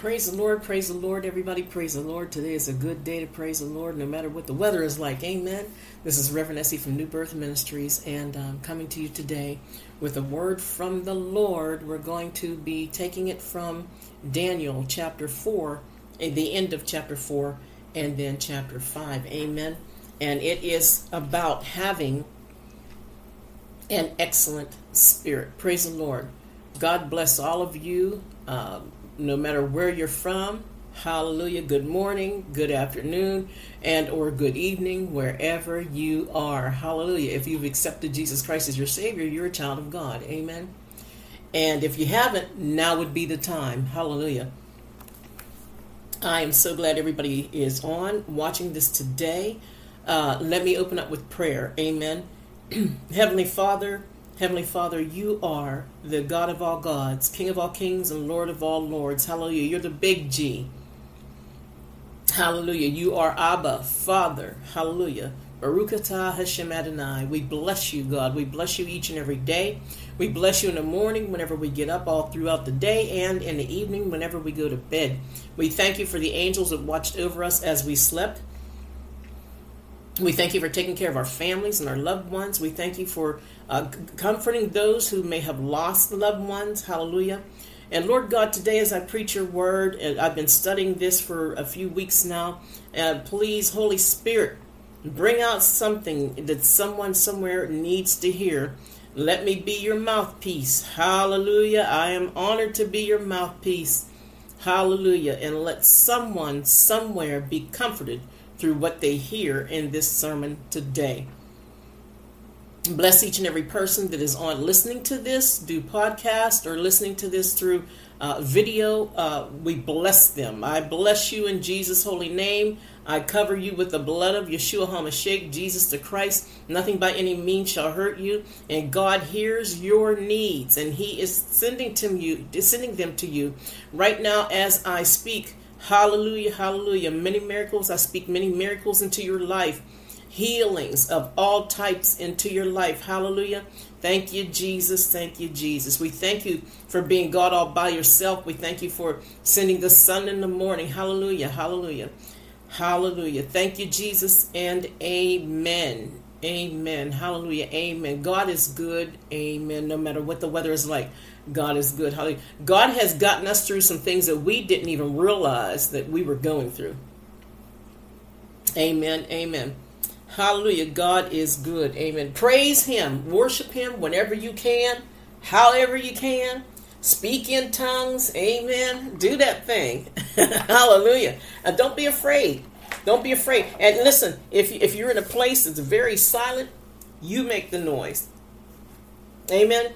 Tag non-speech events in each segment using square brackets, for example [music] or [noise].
Praise the Lord, praise the Lord, everybody, praise the Lord. Today is a good day to praise the Lord, no matter what the weather is like. Amen. This is Reverend Essie from New Birth Ministries, and I'm coming to you today with a word from the Lord. We're going to be taking it from Daniel chapter 4, the end of chapter 4, and then chapter 5. Amen. And it is about having an excellent spirit. Praise the Lord. God bless all of you. Um, no matter where you're from. Hallelujah. Good morning, good afternoon, and or good evening, wherever you are. Hallelujah. If you've accepted Jesus Christ as your Savior, you're a child of God. Amen. And if you haven't, now would be the time. Hallelujah. I am so glad everybody is on watching this today. Uh, let me open up with prayer. Amen. [clears throat] Heavenly Father, Heavenly Father, you are the God of all gods, King of all kings, and Lord of all lords. Hallelujah. You're the big G. Hallelujah. You are Abba, Father. Hallelujah. Baruch atah Hashem Adonai. We bless you, God. We bless you each and every day. We bless you in the morning whenever we get up, all throughout the day, and in the evening whenever we go to bed. We thank you for the angels that watched over us as we slept. We thank you for taking care of our families and our loved ones. We thank you for uh, comforting those who may have lost loved ones. Hallelujah. And Lord God, today as I preach your word, and I've been studying this for a few weeks now, uh, please, Holy Spirit, bring out something that someone somewhere needs to hear. Let me be your mouthpiece. Hallelujah. I am honored to be your mouthpiece. Hallelujah. And let someone somewhere be comforted through what they hear in this sermon today. Bless each and every person that is on listening to this, do podcast or listening to this through uh, video. Uh, we bless them. I bless you in Jesus' holy name. I cover you with the blood of Yeshua HaMashiach, Jesus the Christ. Nothing by any means shall hurt you. And God hears your needs, and He is sending to you, sending them to you right now as I speak Hallelujah, hallelujah. Many miracles. I speak many miracles into your life. Healings of all types into your life. Hallelujah. Thank you, Jesus. Thank you, Jesus. We thank you for being God all by yourself. We thank you for sending the sun in the morning. Hallelujah, hallelujah, hallelujah. Thank you, Jesus, and amen. Amen. Hallelujah. Amen. God is good. Amen. No matter what the weather is like. God is good. Hallelujah. God has gotten us through some things that we didn't even realize that we were going through. Amen. Amen. Hallelujah. God is good. Amen. Praise Him. Worship Him whenever you can, however you can. Speak in tongues. Amen. Do that thing. [laughs] Hallelujah. And don't be afraid. Don't be afraid. And listen, if, if you're in a place that's very silent, you make the noise. Amen.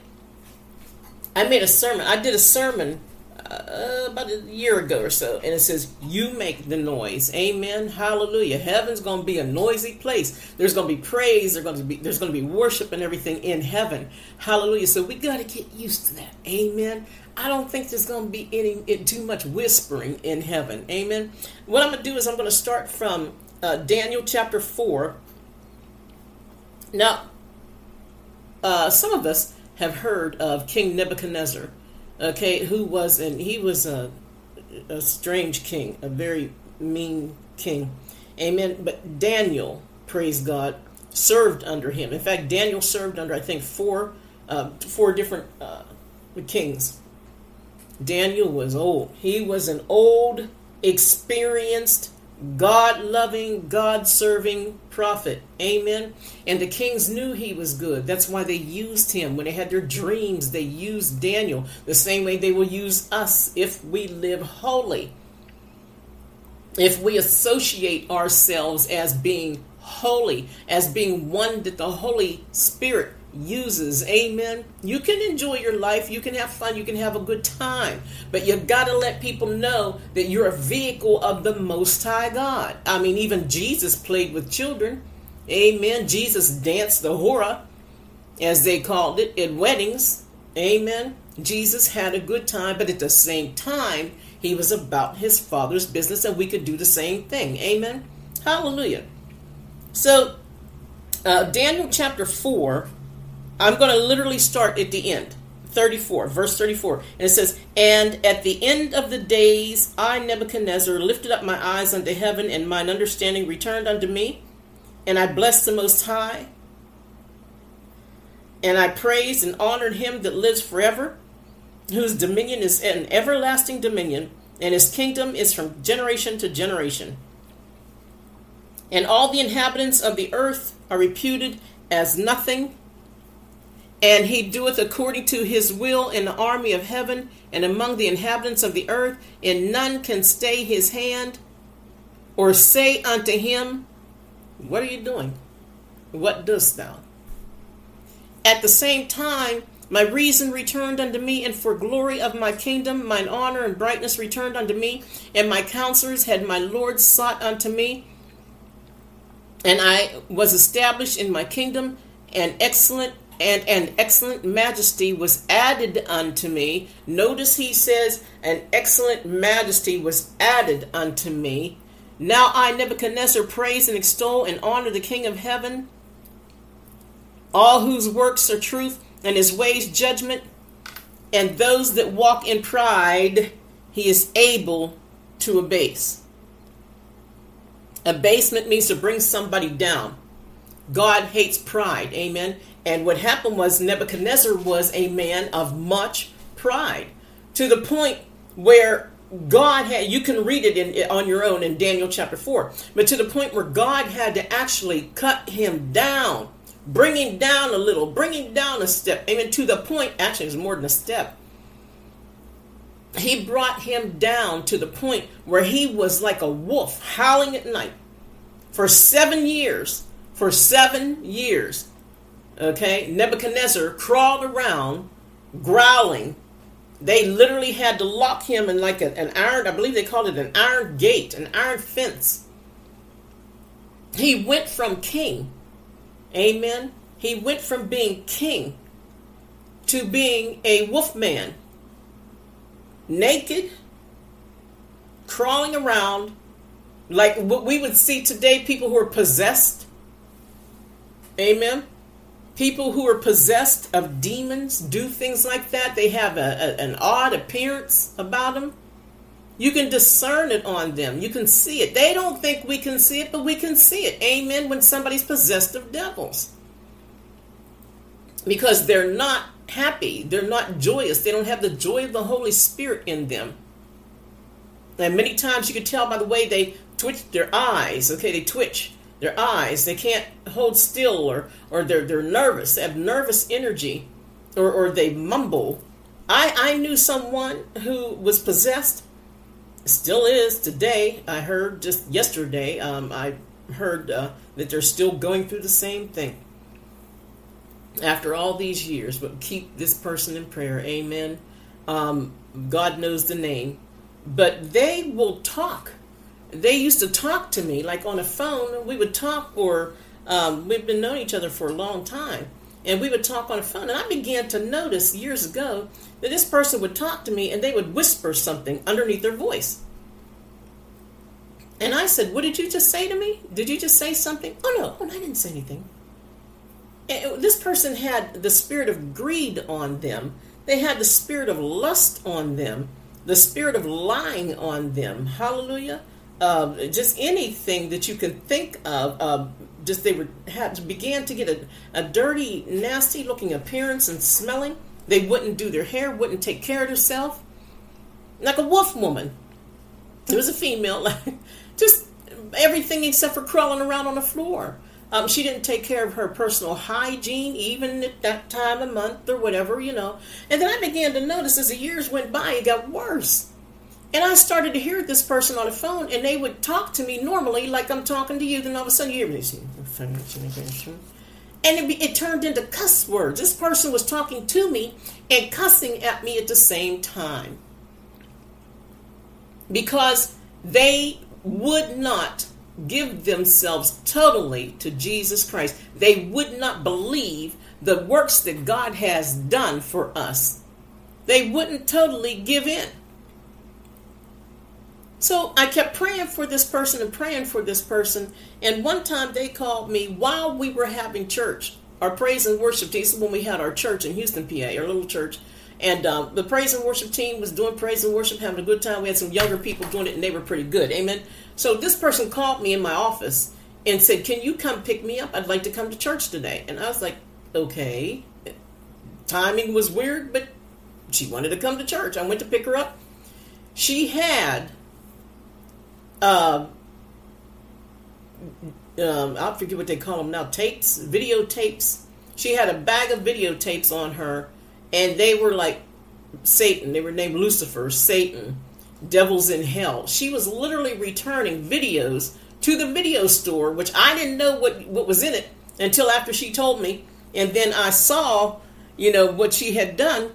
I made a sermon. I did a sermon uh, about a year ago or so, and it says, "You make the noise." Amen. Hallelujah. Heaven's going to be a noisy place. There's going to be praise. There's going to be there's going to be worship and everything in heaven. Hallelujah. So we got to get used to that. Amen. I don't think there's going to be any too much whispering in heaven. Amen. What I'm going to do is I'm going to start from uh, Daniel chapter four. Now, uh, some of us have heard of King Nebuchadnezzar, okay, who was, and he was a, a strange king, a very mean king. Amen. But Daniel, praise God, served under him. In fact, Daniel served under, I think, four, uh, four different uh, kings. Daniel was old. He was an old, experienced God loving, God serving prophet. Amen. And the kings knew he was good. That's why they used him. When they had their dreams, they used Daniel the same way they will use us if we live holy. If we associate ourselves as being holy, as being one that the Holy Spirit uses. Amen. You can enjoy your life, you can have fun, you can have a good time, but you got to let people know that you're a vehicle of the Most High God. I mean, even Jesus played with children. Amen. Jesus danced the hora, as they called it, at weddings. Amen. Jesus had a good time, but at the same time, he was about his father's business, and we could do the same thing. Amen. Hallelujah. So, uh, Daniel chapter 4 I'm going to literally start at the end. 34, verse 34. And it says, And at the end of the days, I, Nebuchadnezzar, lifted up my eyes unto heaven, and mine understanding returned unto me. And I blessed the Most High. And I praised and honored him that lives forever, whose dominion is an everlasting dominion, and his kingdom is from generation to generation. And all the inhabitants of the earth are reputed as nothing and he doeth according to his will in the army of heaven and among the inhabitants of the earth, and none can stay his hand or say unto him, What are you doing? What dost thou? At the same time, my reason returned unto me, and for glory of my kingdom, mine honor and brightness returned unto me, and my counselors had my Lord sought unto me. And I was established in my kingdom, and excellent and an excellent majesty was added unto me. Notice he says, an excellent majesty was added unto me. Now I, Nebuchadnezzar, praise and extol and honor the King of heaven, all whose works are truth and his ways judgment, and those that walk in pride he is able to abase. Abasement means to bring somebody down. God hates pride. Amen. And what happened was Nebuchadnezzar was a man of much pride to the point where God had, you can read it in, on your own in Daniel chapter 4, but to the point where God had to actually cut him down, bring him down a little, bring him down a step. Amen. To the point, actually, it was more than a step. He brought him down to the point where he was like a wolf howling at night for seven years. For seven years Okay, Nebuchadnezzar crawled around growling. They literally had to lock him in like a, an iron, I believe they called it an iron gate, an iron fence. He went from king, amen. He went from being king to being a wolf man, naked, crawling around like what we would see today people who are possessed. Amen people who are possessed of demons do things like that. They have a, a, an odd appearance about them. You can discern it on them. You can see it. They don't think we can see it, but we can see it. Amen. When somebody's possessed of devils. Because they're not happy. They're not joyous. They don't have the joy of the Holy Spirit in them. And many times you can tell by the way they twitch their eyes. Okay, they twitch their eyes. They can't hold still or, or they're, they're nervous. They have nervous energy or, or they mumble. I, I knew someone who was possessed, still is today. I heard just yesterday, um, I heard uh, that they're still going through the same thing. After all these years, but keep this person in prayer. Amen. Um, God knows the name. But they will talk they used to talk to me like on a phone. We would talk, or um, we've been knowing each other for a long time, and we would talk on a phone. And I began to notice years ago that this person would talk to me, and they would whisper something underneath their voice. And I said, "What did you just say to me? Did you just say something?" Oh no, oh, I didn't say anything. And this person had the spirit of greed on them. They had the spirit of lust on them, the spirit of lying on them. Hallelujah uh, just anything that you can think of. Uh, just they would have began to get a, a dirty, nasty looking appearance and smelling. They wouldn't do their hair, wouldn't take care of themselves, like a wolf woman. It was a female, [laughs] like just everything except for crawling around on the floor. Um, she didn't take care of her personal hygiene, even at that time of month or whatever, you know. And then I began to notice as the years went by, it got worse. And I started to hear this person on the phone, and they would talk to me normally, like I'm talking to you. Then all of a sudden, you hear me and it, it turned into cuss words. This person was talking to me and cussing at me at the same time because they would not give themselves totally to Jesus Christ. They would not believe the works that God has done for us. They wouldn't totally give in. So I kept praying for this person and praying for this person. And one time they called me while we were having church, our praise and worship team. when we had our church in Houston, PA, our little church. And uh, the praise and worship team was doing praise and worship, having a good time. We had some younger people doing it, and they were pretty good. Amen. So this person called me in my office and said, "Can you come pick me up? I'd like to come to church today." And I was like, "Okay." Timing was weird, but she wanted to come to church. I went to pick her up. She had, uh, um, I forget what they call them now, tapes, videotapes. She had a bag of videotapes on her, and they were like Satan. They were named Lucifer, Satan, devils in hell. She was literally returning videos to the video store, which I didn't know what, what was in it until after she told me. And then I saw, you know, what she had done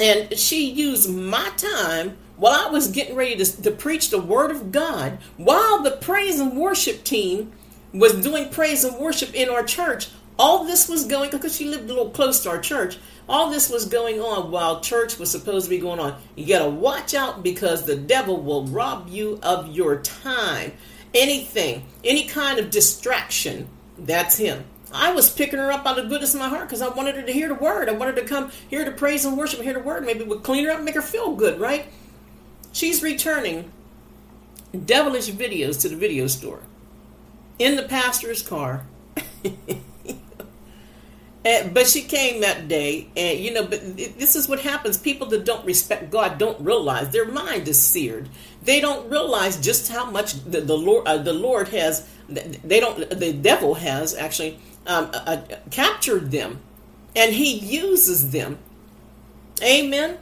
and she used my time while I was getting ready to, to preach the word of God, while the praise and worship team was doing praise and worship in our church. All this was going because she lived a little close to our church. All this was going on while church was supposed to be going on. You got to watch out because the devil will rob you of your time. Anything, any kind of distraction, that's him. I was picking her up out of the goodness of my heart because I wanted her to hear the word. I wanted her to come here to praise and worship hear the word. Maybe would clean her up and make her feel good, right? She's returning devilish videos to the video store in the pastor's car. [laughs] and, but she came that day, and you know, but this is what happens. People that don't respect God don't realize their mind is seared. They don't realize just how much the, the Lord, uh, the Lord has. They don't. The devil has actually um, uh, uh, captured them and he uses them. Amen.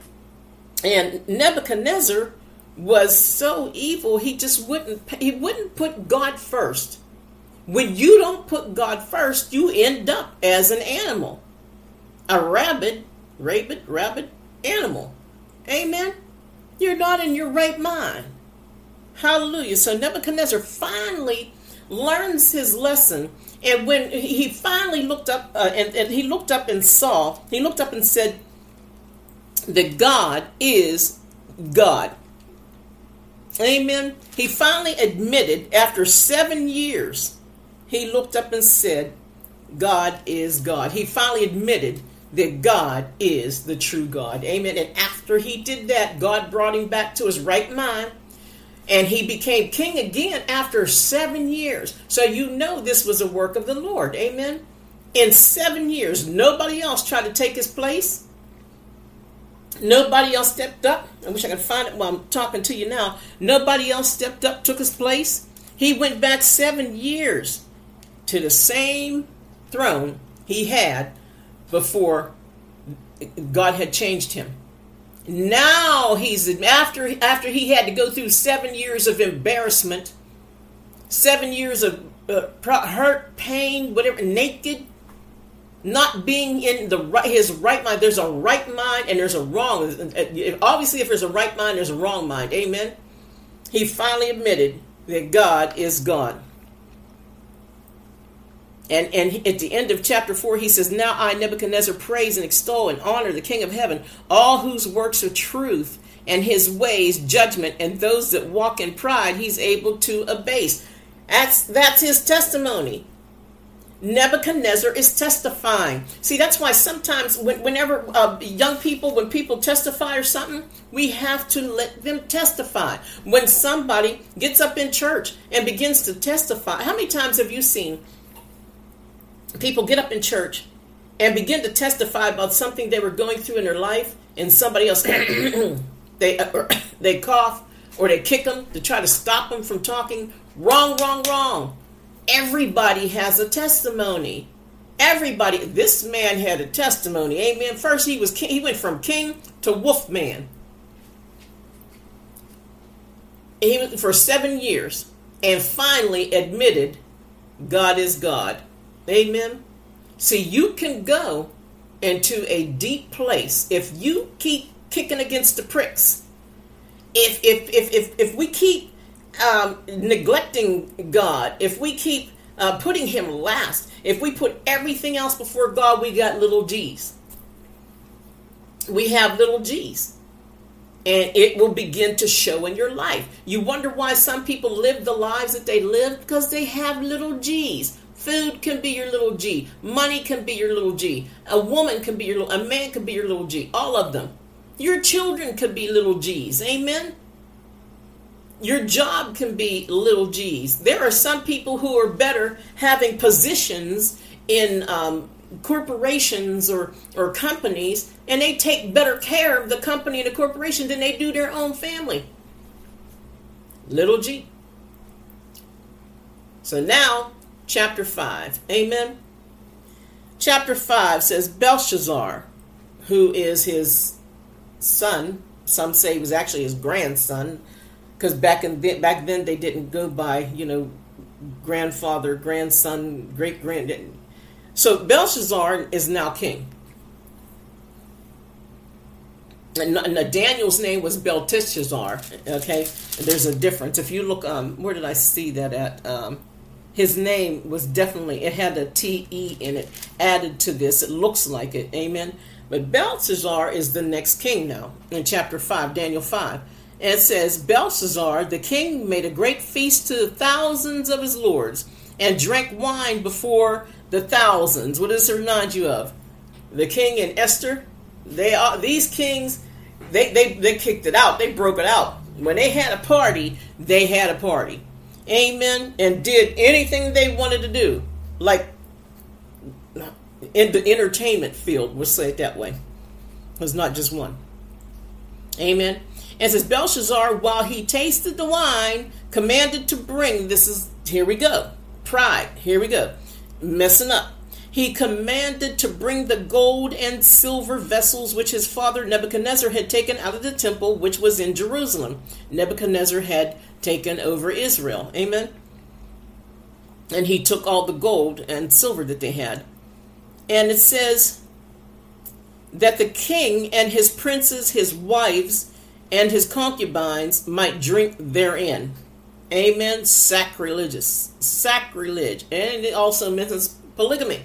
And Nebuchadnezzar was so evil he just wouldn't he wouldn't put God first. When you don't put God first, you end up as an animal. A rabid, rabid, rabid animal. Amen. You're not in your right mind. Hallelujah. So Nebuchadnezzar finally learns his lesson and when he finally looked up, uh, and, and he looked up and saw, he looked up and said that God is God. Amen. He finally admitted after seven years, he looked up and said, God is God. He finally admitted that God is the true God. Amen. And after he did that, God brought him back to his right mind and he became king again after seven years. So you know this was a work of the Lord. Amen. In seven years, nobody else tried to take his place. Nobody else stepped up. I wish I could find it while I'm talking to you now. Nobody else stepped up, took his place. He went back seven years to the same throne he had before God had changed him. Now he's after after he had to go through seven years of embarrassment, seven years of uh, hurt, pain, whatever, naked, not being in the right his right mind. There's a right mind and there's a wrong. Obviously, if there's a right mind, there's a wrong mind. Amen. He finally admitted that God is God. And, and at the end of chapter 4, he says, Now I, Nebuchadnezzar, praise and extol and honor the King of heaven, all whose works are truth, and his ways judgment, and those that walk in pride he's able to abase. That's, that's his testimony. Nebuchadnezzar is testifying. See, that's why sometimes, when, whenever uh, young people, when people testify or something, we have to let them testify. When somebody gets up in church and begins to testify, how many times have you seen people get up in church and begin to testify about something they were going through in their life, and somebody else [clears throat] they uh, they cough or they kick them to try to stop them from talking. Wrong, wrong, wrong. Everybody has a testimony. Everybody. This man had a testimony. Amen. First, he was king, he went from king to wolf man. He went for seven years, and finally admitted, God is God. Amen. See, you can go into a deep place if you keep kicking against the pricks. If if if if, if we keep um, neglecting God, if we keep uh, putting Him last, if we put everything else before God, we got little G's. We have little G's. And it will begin to show in your life. You wonder why some people live the lives that they live because they have little G's Food can be your little G. Money can be your little G. A woman can be your little, a man can be your little G. All of them. Your children could be little G's. Amen. Your job can be little G's. There are some people who are better having positions in um, corporations or, or companies, and they take better care of the company and the corporation than they do their own family. Little g. So now, chapter 5. Amen. Chapter 5 says Belshazzar, who is his son, some say he was actually his grandson, because back in the, back then they didn't go by you know grandfather, grandson, great grand. So Belshazzar is now king. And, Daniel's name was Belteshazzar. Okay, there's a difference. If you look, um, where did I see that at? Um, his name was definitely it had a T E in it added to this. It looks like it. Amen. But Belshazzar is the next king now in chapter five, Daniel five. And it says, Belshazzar, the king, made a great feast to the thousands of his lords and drank wine before the thousands. What does it remind you of? The king and Esther? They are these kings, they, they, they kicked it out. They broke it out. When they had a party, they had a party. Amen. And did anything they wanted to do. Like in the entertainment field, we'll say it that way. It was not just one. Amen. And says Belshazzar, while he tasted the wine, commanded to bring, this is, here we go, pride, here we go, messing up. He commanded to bring the gold and silver vessels which his father Nebuchadnezzar had taken out of the temple which was in Jerusalem. Nebuchadnezzar had taken over Israel. Amen. And he took all the gold and silver that they had. And it says that the king and his princes, his wives, and his concubines might drink therein. Amen. Sacrilegious. Sacrilege. And it also mentions polygamy.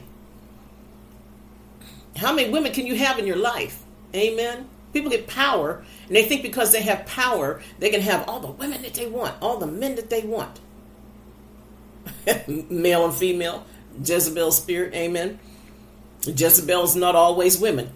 How many women can you have in your life? Amen. People get power, and they think because they have power, they can have all the women that they want, all the men that they want. [laughs] Male and female. Jezebel spirit. Amen. Jezebel is not always women.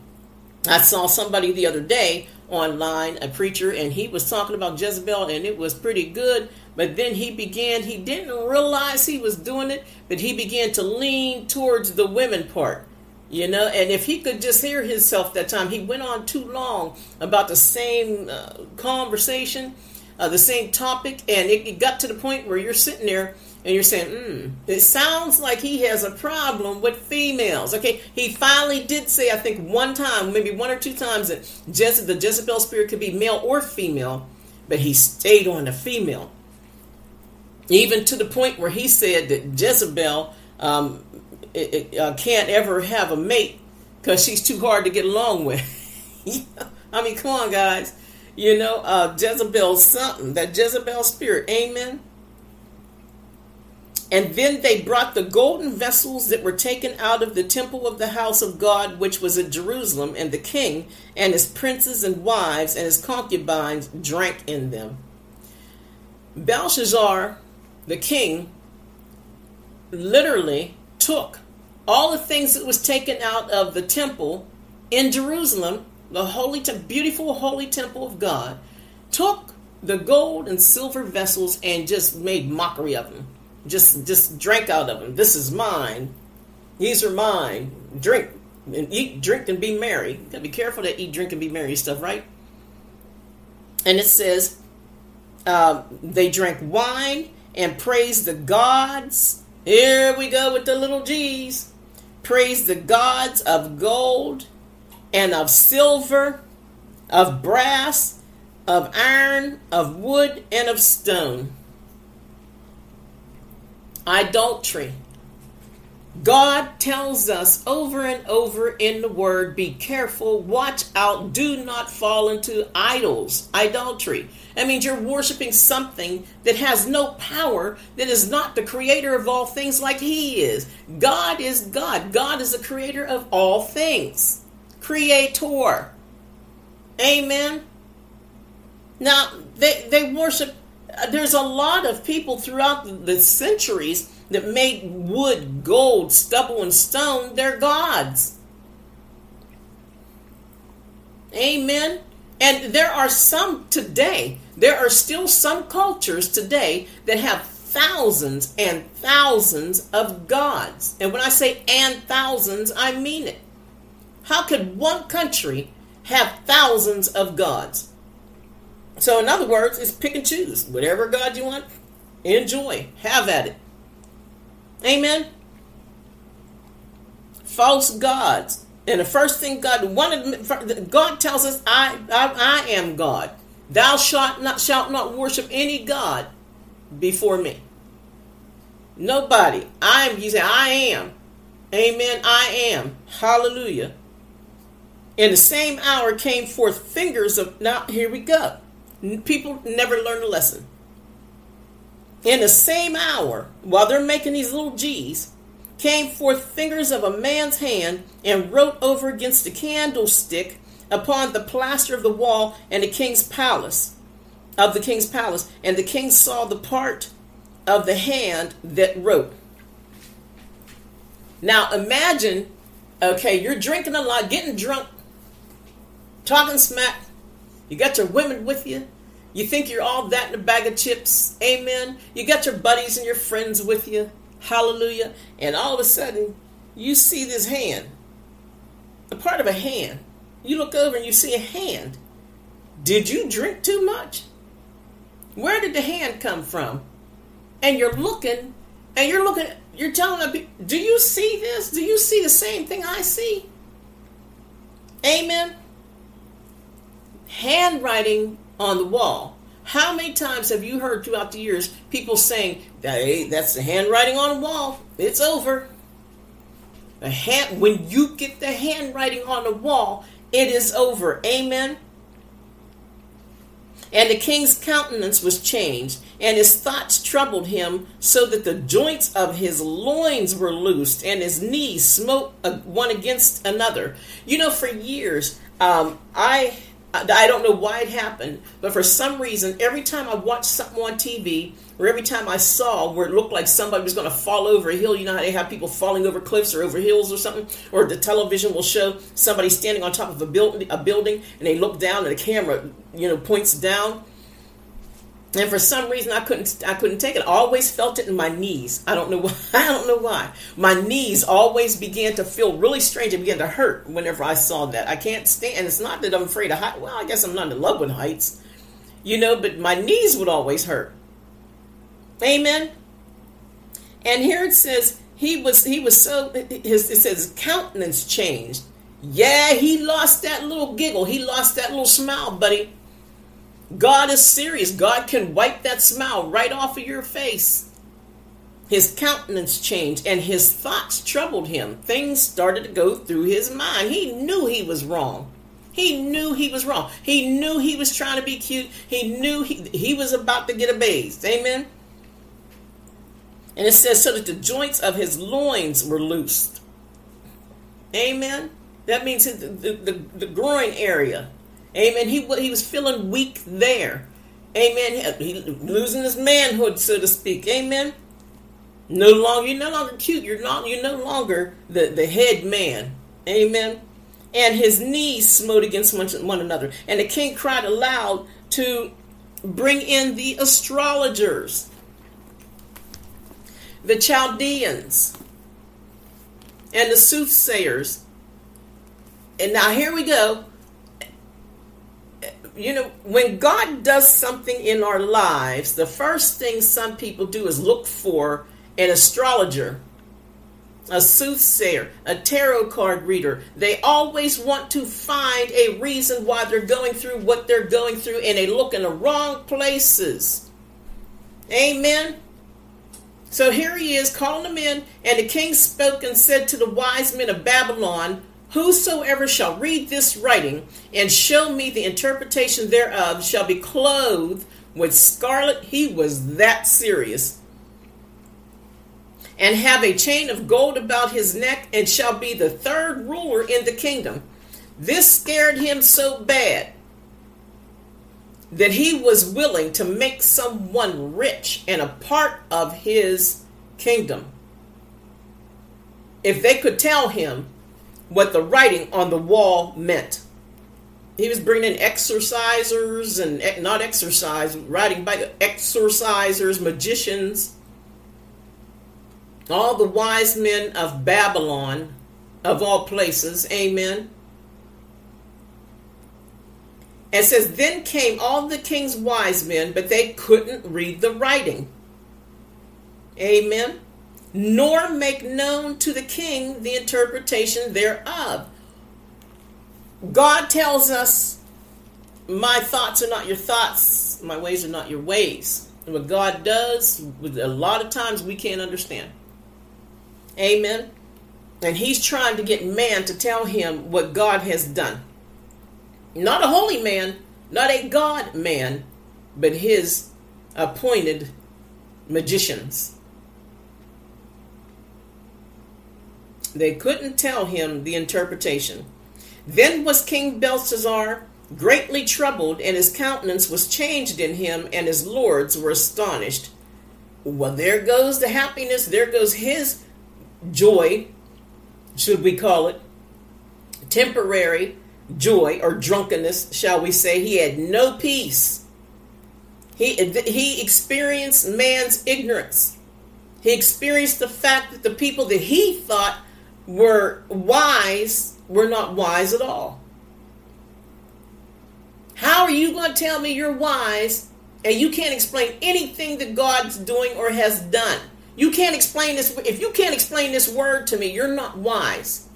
I saw somebody the other day online, a preacher, and he was talking about Jezebel, and it was pretty good. But then he began, he didn't realize he was doing it, but he began to lean towards the women part. You know, and if he could just hear himself that time, he went on too long about the same uh, conversation, uh, the same topic, and it, it got to the point where you're sitting there and you're saying, hmm, it sounds like he has a problem with females. Okay, he finally did say, I think one time, maybe one or two times, that Jeze- the Jezebel spirit could be male or female, but he stayed on the female. Even to the point where he said that Jezebel um, it, it, uh, can't ever have a mate because she's too hard to get along with. [laughs] I mean, come on, guys. You know, uh, Jezebel's something. That Jezebel spirit. Amen. And then they brought the golden vessels that were taken out of the temple of the house of God, which was at Jerusalem, and the king and his princes and wives and his concubines drank in them. Belshazzar, the king, literally took all the things that was taken out of the temple in Jerusalem, the holy, beautiful holy temple of God, took the gold and silver vessels and just made mockery of them just just drink out of them. This is mine. These are mine. Drink and eat, drink and be merry. You gotta be careful to eat, drink, and be merry stuff, right? And it says uh, they drank wine and praised the gods. Here we go with the little G's. Praise the gods of gold and of silver, of brass, of iron, of wood, and of stone idolatry. God tells us over and over in the word be careful, watch out, do not fall into idols, idolatry. That means you're worshiping something that has no power, that is not the creator of all things like He is. God is God. God is the creator of all things. Creator. Amen. Now, they, they worship there's a lot of people throughout the centuries that made wood, gold, stubble, and stone their gods. Amen. And there are some today, there are still some cultures today that have thousands and thousands of gods. And when I say and thousands, I mean it. How could one country have thousands of gods? So, in other words, it's pick and choose. Whatever God you want, enjoy. Have at it. Amen. False gods. And the first thing God wanted, God tells us, I, I, I am God. Thou shalt not, shalt not worship any God before me. Nobody. I am, you say, I am. Amen. I am. Hallelujah. In the same hour came forth fingers of, now here we go. People never learn a lesson. In the same hour, while they're making these little G's, came forth fingers of a man's hand and wrote over against the candlestick upon the plaster of the wall and the king's palace of the king's palace and the king saw the part of the hand that wrote now imagine okay you're drinking a lot getting drunk talking smack you got your women with you you think you're all that in a bag of chips amen you got your buddies and your friends with you Hallelujah. And all of a sudden, you see this hand, a part of a hand. You look over and you see a hand. Did you drink too much? Where did the hand come from? And you're looking, and you're looking, you're telling them, do you see this? Do you see the same thing I see? Amen. Handwriting on the wall. How many times have you heard throughout the years people saying, hey, that's the handwriting on the wall. It's over. The hand, when you get the handwriting on the wall, it is over. Amen. And the king's countenance was changed, and his thoughts troubled him, so that the joints of his loins were loosed, and his knees smote one against another. You know, for years, um, I I don't know why it happened, but for some reason, every time I watched something on TV, or every time I saw where it looked like somebody was going to fall over a hill, you know how they have people falling over cliffs or over hills or something, or the television will show somebody standing on top of a building, a building, and they look down and the camera, you know, points down. And for some reason, I couldn't, I couldn't take it. I always felt it in my knees. I don't know why. [laughs] I don't know why. My knees always began to feel really strange and began to hurt whenever I saw that. I can't stand. And it's not that I'm afraid of height. Well, I guess I'm not in love with heights, you know. But my knees would always hurt. Amen. And here it says he was he was so his it says countenance changed. Yeah, he lost that little giggle. He lost that little smile, buddy. God is serious. God can wipe that smile right off of your face. His countenance changed and his thoughts troubled him. Things started to go through his mind. He knew he was wrong. He knew he was wrong. He knew he was trying to be cute. He knew he, he was about to get a bathed. Amen. And it says, so that the joints of his loins were loosed. Amen. That means the, the, the, the groin area Amen. He he was feeling weak there. Amen. He, losing his manhood, so to speak. Amen. No longer you're no longer cute. You're not you're no longer the, the head man. Amen. And his knees smote against one, one another. And the king cried aloud to bring in the astrologers, the Chaldeans, and the soothsayers. And now here we go you know, when God does something in our lives, the first thing some people do is look for an astrologer, a soothsayer, a tarot card reader. They always want to find a reason why they're going through what they're going through, and they look in the wrong places. Amen. So here he is calling them in, and the king spoke and said to the wise men of Babylon, Whosoever shall read this writing and show me the interpretation thereof shall be clothed with scarlet. He was that serious. And have a chain of gold about his neck and shall be the third ruler in the kingdom. This scared him so bad that he was willing to make someone rich and a part of his kingdom. If they could tell him what the writing on the wall meant. He was bringing exorcisers and not exercise, writing by exorcisers, magicians, all the wise men of Babylon, of all places. Amen. And says, Then came all the king's wise men, but they couldn't read the writing. Amen. Nor make known to the king the interpretation thereof. God tells us, My thoughts are not your thoughts, my ways are not your ways. And what God does, a lot of times we can't understand. Amen. And he's trying to get man to tell him what God has done. Not a holy man, not a God man, but his appointed magicians. They couldn't tell him the interpretation. Then was King Belshazzar greatly troubled, and his countenance was changed in him, and his lords were astonished. Well, there goes the happiness, there goes his joy, should we call it, temporary joy or drunkenness, shall we say. He had no peace. He, he experienced man's ignorance. He experienced the fact that the people that he thought were wise were not wise at all. How are you going to tell me you're wise and you can't explain anything that God's doing or has done? You can't explain this. If you can't explain this word to me, you're not wise.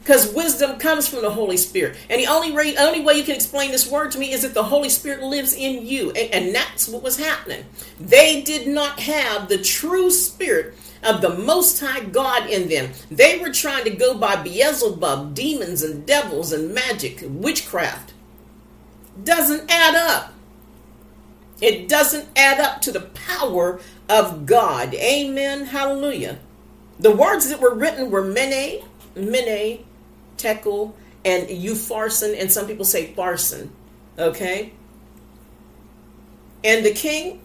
Because wisdom comes from the Holy Spirit. And the only, way, only way you can explain this word to me is that the Holy Spirit lives in you. And, and that's what was happening. They did not have the true spirit of the Most High God in them. They were trying to go by Beelzebub, demons and devils and magic, witchcraft. Doesn't add up. It doesn't add up to the power of God. Amen. Hallelujah. The words that were written were mene, mene, tekel, and upharsin, and some people say farson. Okay? And the king,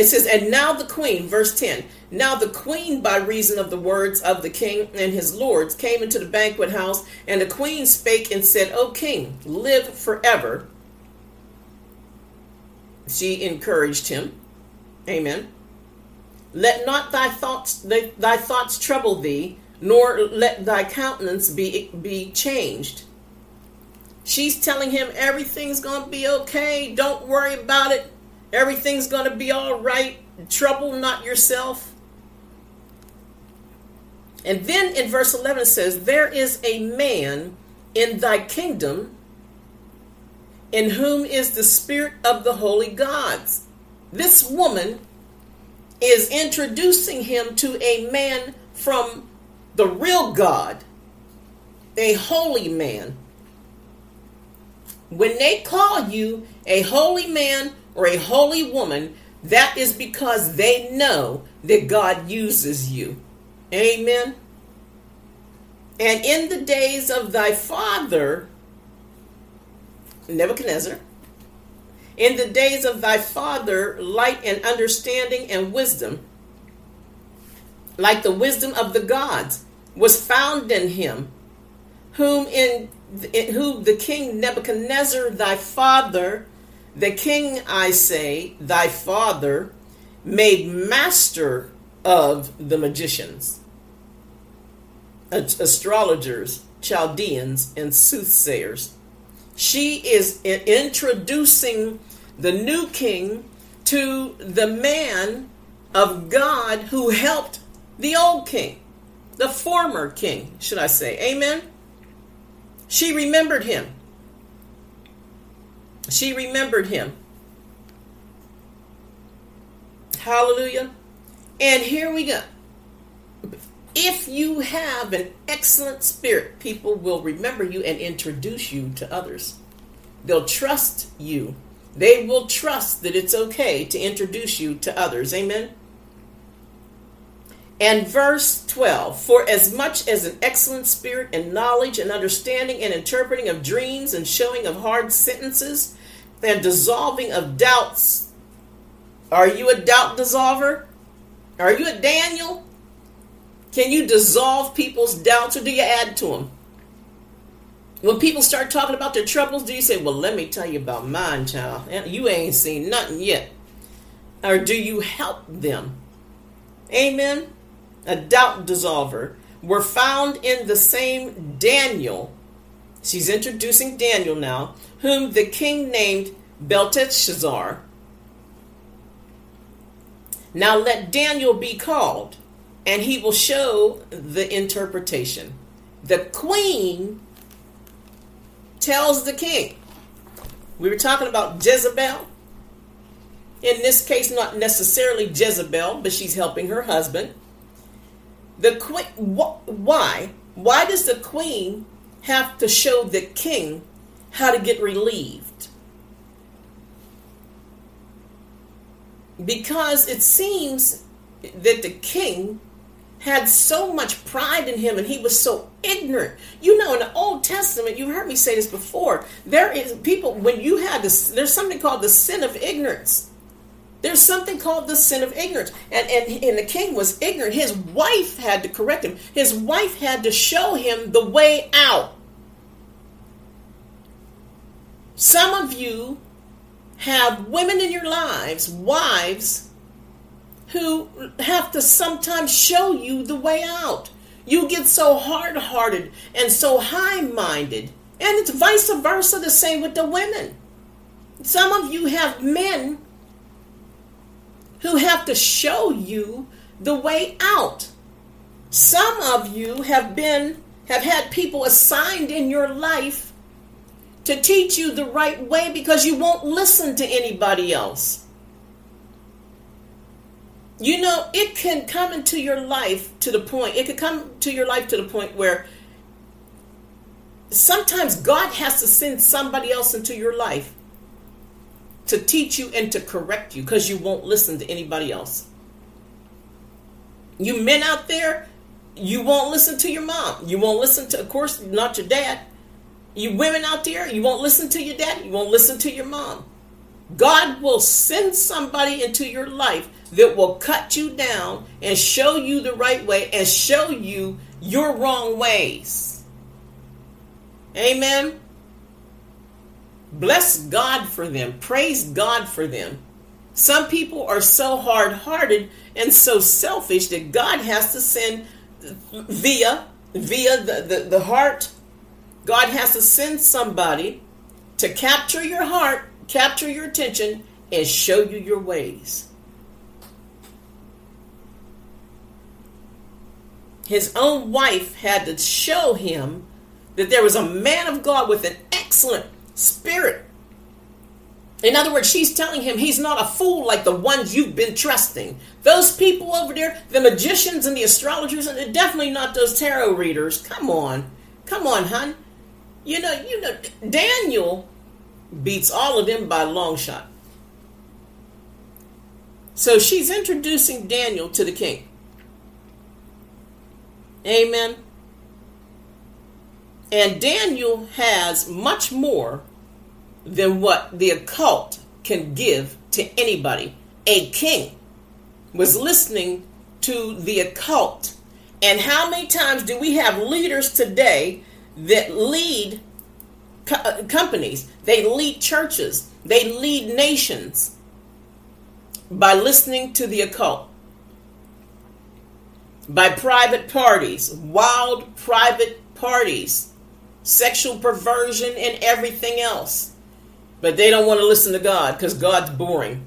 it says, and now the queen, verse 10. Now the queen, by reason of the words of the king and his lords, came into the banquet house, and the queen spake and said, O king, live forever. She encouraged him. Amen. Let not thy thoughts thy thoughts trouble thee, nor let thy countenance be be changed. She's telling him everything's to be okay. Don't worry about it. Everything's going to be all right. Trouble not yourself. And then in verse 11 it says, There is a man in thy kingdom in whom is the spirit of the holy gods. This woman is introducing him to a man from the real God, a holy man. When they call you a holy man or a holy woman, that is because they know that God uses you. Amen. And in the days of thy father, Nebuchadnezzar, in the days of thy father, light and understanding and wisdom, like the wisdom of the gods, was found in him, whom in, in whom the king Nebuchadnezzar, thy father, the king, I say, thy father, made master of the magicians, astrologers, Chaldeans, and soothsayers. She is introducing the new king to the man of God who helped the old king, the former king, should I say. Amen. She remembered him. She remembered him. Hallelujah. And here we go. If you have an excellent spirit, people will remember you and introduce you to others. They'll trust you. They will trust that it's okay to introduce you to others. Amen. And verse 12 For as much as an excellent spirit and knowledge and understanding and interpreting of dreams and showing of hard sentences and dissolving of doubts. Are you a doubt dissolver? Are you a Daniel? Can you dissolve people's doubts or do you add to them? When people start talking about their troubles, do you say, Well, let me tell you about mine, child? Eh, you ain't seen nothing yet. Or do you help them? Amen. A doubt dissolver. Were found in the same Daniel. She's introducing Daniel now, whom the king named Belteshazzar. Now let Daniel be called, and he will show the interpretation. The queen tells the king. We were talking about Jezebel. In this case, not necessarily Jezebel, but she's helping her husband. The queen, wh- why? Why does the queen have to show the king how to get relieved? Because it seems that the king had so much pride in him and he was so ignorant. You know, in the Old Testament, you've heard me say this before. There is people when you had this there's something called the sin of ignorance. There's something called the sin of ignorance. And, and, and the king was ignorant. His wife had to correct him. His wife had to show him the way out. Some of you have women in your lives, wives, who have to sometimes show you the way out. You get so hard hearted and so high minded. And it's vice versa the same with the women. Some of you have men who have to show you the way out. Some of you have been have had people assigned in your life to teach you the right way because you won't listen to anybody else. You know, it can come into your life to the point, it could come to your life to the point where sometimes God has to send somebody else into your life to teach you and to correct you because you won't listen to anybody else. You men out there, you won't listen to your mom. You won't listen to, of course, not your dad. You women out there, you won't listen to your dad. You won't listen to your mom. God will send somebody into your life that will cut you down and show you the right way and show you your wrong ways. Amen. Bless God for them. Praise God for them. Some people are so hard hearted and so selfish that God has to send via via the, the, the heart. God has to send somebody to capture your heart, capture your attention, and show you your ways. His own wife had to show him that there was a man of God with an excellent spirit. In other words, she's telling him he's not a fool like the ones you've been trusting. Those people over there, the magicians and the astrologers, and definitely not those tarot readers. Come on. Come on, hon. You know, you know, Daniel beats all of them by a long shot. So she's introducing Daniel to the king. Amen. And Daniel has much more than what the occult can give to anybody. A king was listening to the occult. And how many times do we have leaders today that lead co- companies, they lead churches, they lead nations by listening to the occult? By private parties, wild private parties sexual perversion, and everything else. But they don't want to listen to God because God's boring.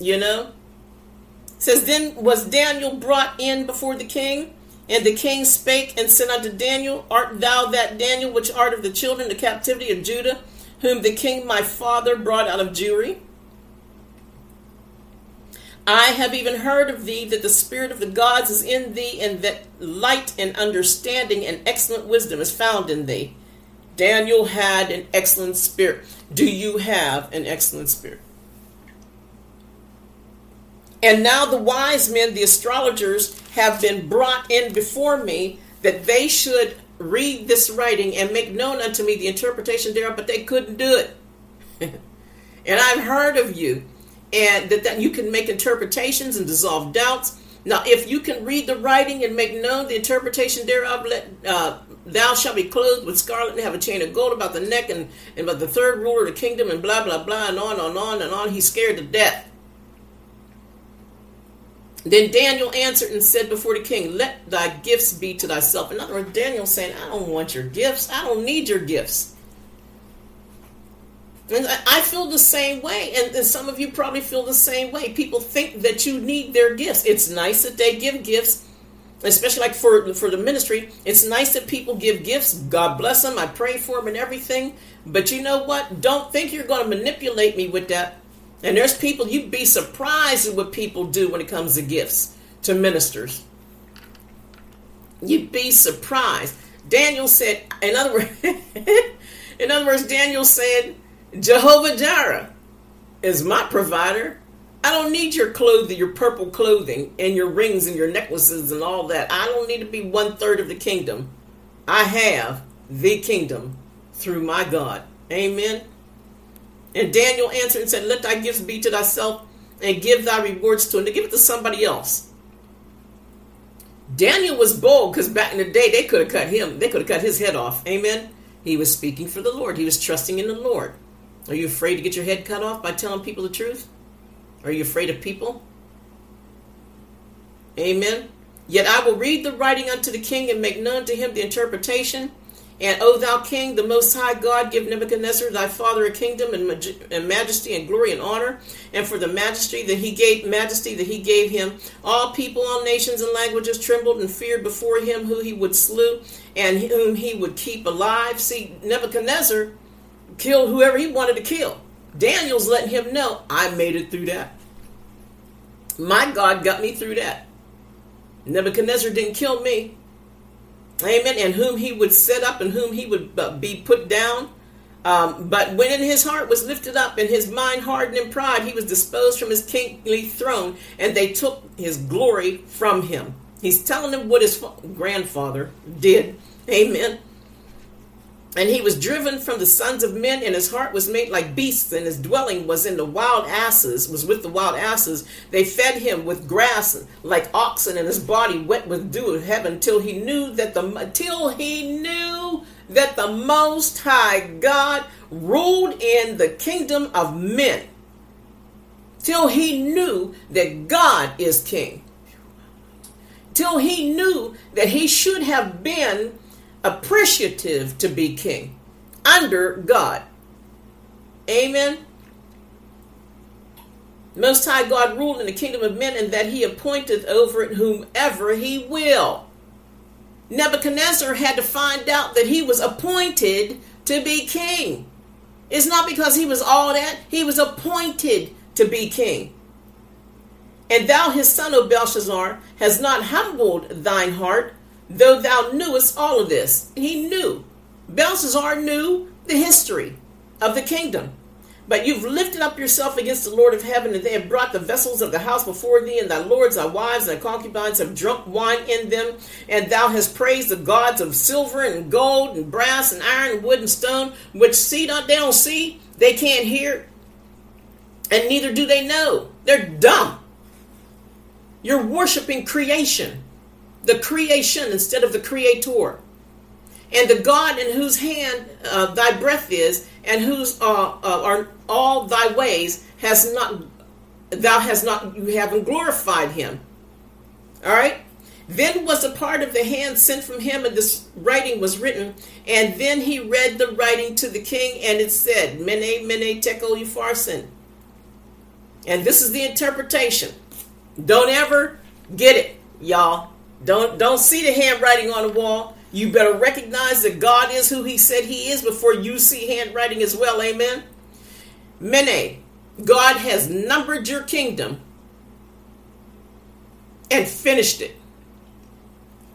You know? It says, Then was Daniel brought in before the king? And the king spake and said unto Daniel, Art thou that Daniel which art of the children of captivity of Judah, whom the king my father brought out of Jewry? I have even heard of thee that the spirit of the gods is in thee, and that light and understanding and excellent wisdom is found in thee. Daniel had an excellent spirit. Do you have an excellent spirit? And now the wise men, the astrologers, have been brought in before me that they should read this writing and make known unto me the interpretation thereof, but they couldn't do it. [laughs] and I've heard of you and that, that you can make interpretations and dissolve doubts. Now, if you can read the writing and make known the interpretation thereof, let uh, thou shalt be clothed with scarlet and have a chain of gold about the neck, and, and about the third ruler of the kingdom, and blah blah blah, and on and on and on. He's scared to death. Then Daniel answered and said before the king, Let thy gifts be to thyself. In other words, Daniel saying, I don't want your gifts. I don't need your gifts. And I feel the same way, and some of you probably feel the same way. People think that you need their gifts. It's nice that they give gifts, especially like for for the ministry. It's nice that people give gifts. God bless them. I pray for them and everything. But you know what? Don't think you're going to manipulate me with that. And there's people you'd be surprised at what people do when it comes to gifts to ministers. You'd be surprised. Daniel said, in other words, [laughs] in other words, Daniel said Jehovah Jireh is my provider. I don't need your clothing, your purple clothing, and your rings and your necklaces and all that. I don't need to be one third of the kingdom. I have the kingdom through my God. Amen. And Daniel answered and said, Let thy gifts be to thyself, and give thy rewards to him, to give it to somebody else. Daniel was bold because back in the day they could have cut him, they could have cut his head off. Amen. He was speaking for the Lord. He was trusting in the Lord. Are you afraid to get your head cut off by telling people the truth? Are you afraid of people? Amen. Yet I will read the writing unto the king and make known to him the interpretation. And, O thou king, the most high God, give Nebuchadnezzar thy father a kingdom and, maj- and, majesty and glory and honor, and for the majesty that he gave majesty that he gave him, all people, all nations and languages trembled and feared before him who he would slew and whom he would keep alive. See, Nebuchadnezzar killed whoever he wanted to kill. Daniel's letting him know, I made it through that. My God got me through that. Nebuchadnezzar didn't kill me. Amen. And whom he would set up and whom he would uh, be put down. Um, but when in his heart was lifted up and his mind hardened in pride, he was disposed from his kingly throne, and they took his glory from him. He's telling them what his grandfather did. Amen. And he was driven from the sons of men, and his heart was made like beasts, and his dwelling was in the wild asses, was with the wild asses. They fed him with grass like oxen, and his body wet with dew of heaven, till he knew that the till he knew that the Most High God ruled in the kingdom of men. Till he knew that God is king. Till he knew that he should have been appreciative to be king under God. Amen. Most High God ruled in the kingdom of men, and that he appointeth over it whomever he will. Nebuchadnezzar had to find out that he was appointed to be king. It's not because he was all that, he was appointed to be king. And thou, his son, O Belshazzar, has not humbled thine heart, though thou knewest all of this. He knew. Belshazzar knew the history of the kingdom. But you've lifted up yourself against the Lord of heaven, and they have brought the vessels of the house before thee, and thy lords, thy wives, and thy concubines have drunk wine in them. And thou hast praised the gods of silver and gold and brass and iron and wood and stone, which see not, they don't see, they can't hear, and neither do they know. They're dumb. You're worshiping creation the creation instead of the creator. And the God in whose hand uh, thy breath is, and whose uh, uh, are all thy ways, has not thou has not you haven't glorified him. All right. Then was a part of the hand sent from him, and this writing was written. And then he read the writing to the king, and it said, Mene, Mene, Tekel, Upharsin. And this is the interpretation. Don't ever get it, y'all. Don't don't see the handwriting on the wall. You better recognize that God is who He said He is before you see handwriting as well. Amen. Mene, God has numbered your kingdom and finished it.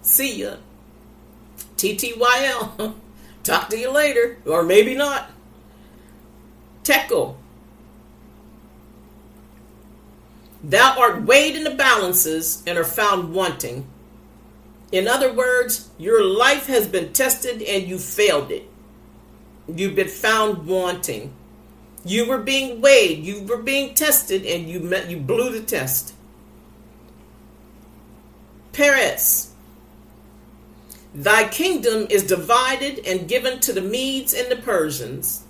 See ya. TTYL. [laughs] Talk to you later, or maybe not. Tekel. Thou art weighed in the balances and are found wanting. In other words, your life has been tested and you failed it. You've been found wanting. You were being weighed, you were being tested, and you met, you blew the test. Peres, thy kingdom is divided and given to the Medes and the Persians.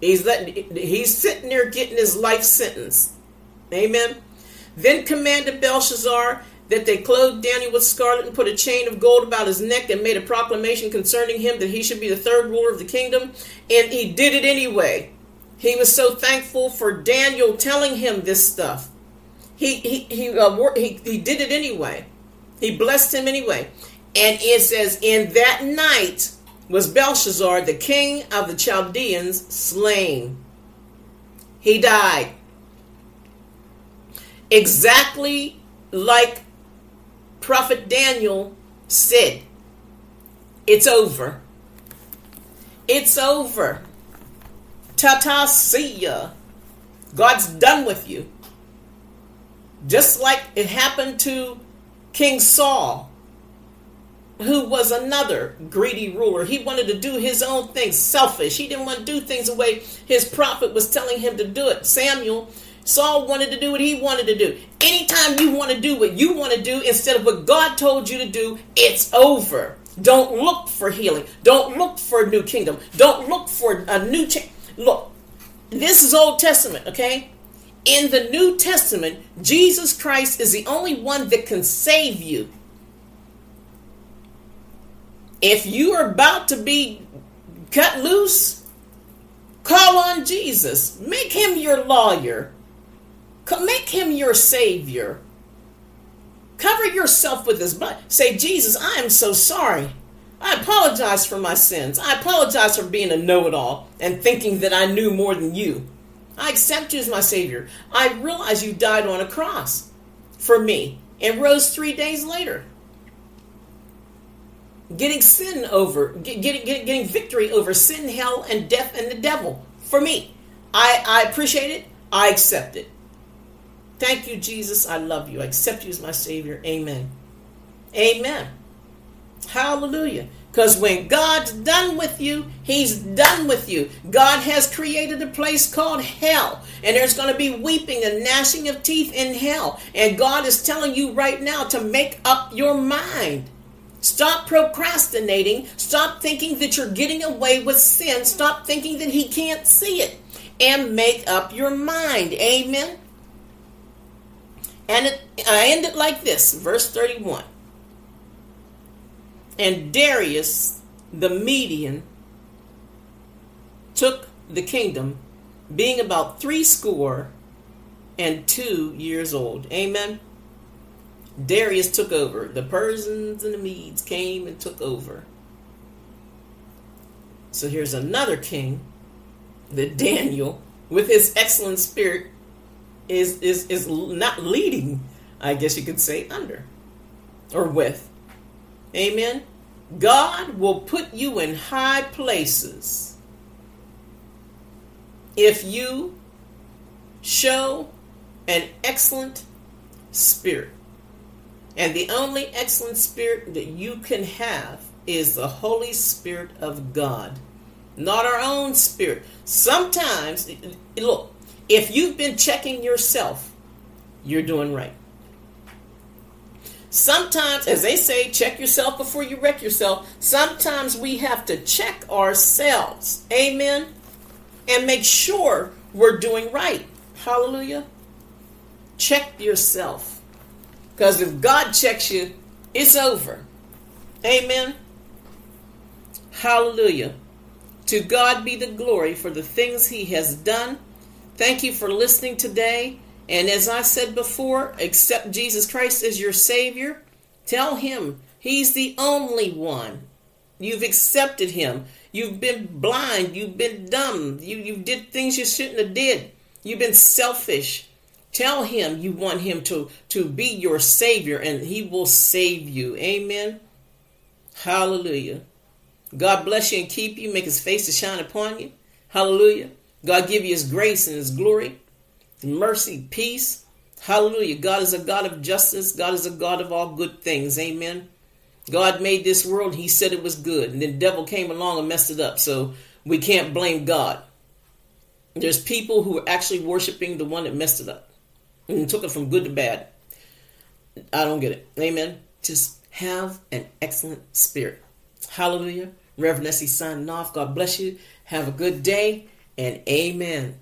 He's letting, he's sitting there getting his life sentence. Amen. Then commanded Belshazzar that they clothed Daniel with scarlet and put a chain of gold about his neck and made a proclamation concerning him that he should be the third ruler of the kingdom. And he did it anyway. He was so thankful for Daniel telling him this stuff. He he he uh, he, he did it anyway. He blessed him anyway. And it says, in that night was Belshazzar, the king of the Chaldeans, slain. He died. Exactly like Prophet Daniel said. It's over. It's over. Ta-ta, see ya. God's done with you. Just like it happened to King Saul, who was another greedy ruler. He wanted to do his own thing, selfish. He didn't want to do things the way his prophet was telling him to do it. Samuel, Saul wanted to do what he wanted to do. Anytime you want to do what you want to do instead of what God told you to do, it's over. Don't look for healing. Don't look for a new kingdom. Don't look for a new change. Look, this is Old Testament, okay? In the New Testament, Jesus Christ is the only one that can save you. If you are about to be cut loose, call on Jesus. Make him your lawyer. Make him your savior. Cover yourself with his blood. Say, Jesus, I am so sorry. I apologize for my sins. I apologize for being a know it all and thinking that I knew more than you. I accept you as my Savior. I realize you died on a cross for me and rose three days later. Getting sin over, getting, getting, getting victory over sin, hell, and death and the devil for me. I, I appreciate it. I accept it. Thank you, Jesus. I love you. I accept you as my Savior. Amen. Amen. Hallelujah. Because when God's done with you, He's done with you. God has created a place called hell, and there's going to be weeping and gnashing of teeth in hell. And God is telling you right now to make up your mind. Stop procrastinating. Stop thinking that you're getting away with sin. Stop thinking that He can't see it. And make up your mind. Amen. And it, I end it like this verse 31. And Darius the Median took the kingdom, being about three score and two years old. Amen. Darius took over. The Persians and the Medes came and took over. So here's another king that Daniel, with his excellent spirit, is is is not leading, I guess you could say, under or with. Amen. God will put you in high places if you show an excellent spirit. And the only excellent spirit that you can have is the Holy Spirit of God, not our own spirit. Sometimes, look, if you've been checking yourself, you're doing right. Sometimes, as they say, check yourself before you wreck yourself. Sometimes we have to check ourselves. Amen. And make sure we're doing right. Hallelujah. Check yourself. Because if God checks you, it's over. Amen. Hallelujah. To God be the glory for the things He has done Thank you for listening today. And as I said before, accept Jesus Christ as your Savior. Tell Him He's the only one. You've accepted Him. You've been blind. You've been dumb. You, you did things you shouldn't have did. You've been selfish. Tell Him you want Him to, to be your Savior and He will save you. Amen. Hallelujah. God bless you and keep you. Make His face to shine upon you. Hallelujah. God give you his grace and his glory, mercy, peace. Hallelujah. God is a God of justice. God is a God of all good things. Amen. God made this world. He said it was good. And then the devil came along and messed it up. So we can't blame God. There's people who are actually worshiping the one that messed it up and took it from good to bad. I don't get it. Amen. Just have an excellent spirit. Hallelujah. Reverend Essie signing off. God bless you. Have a good day and amen.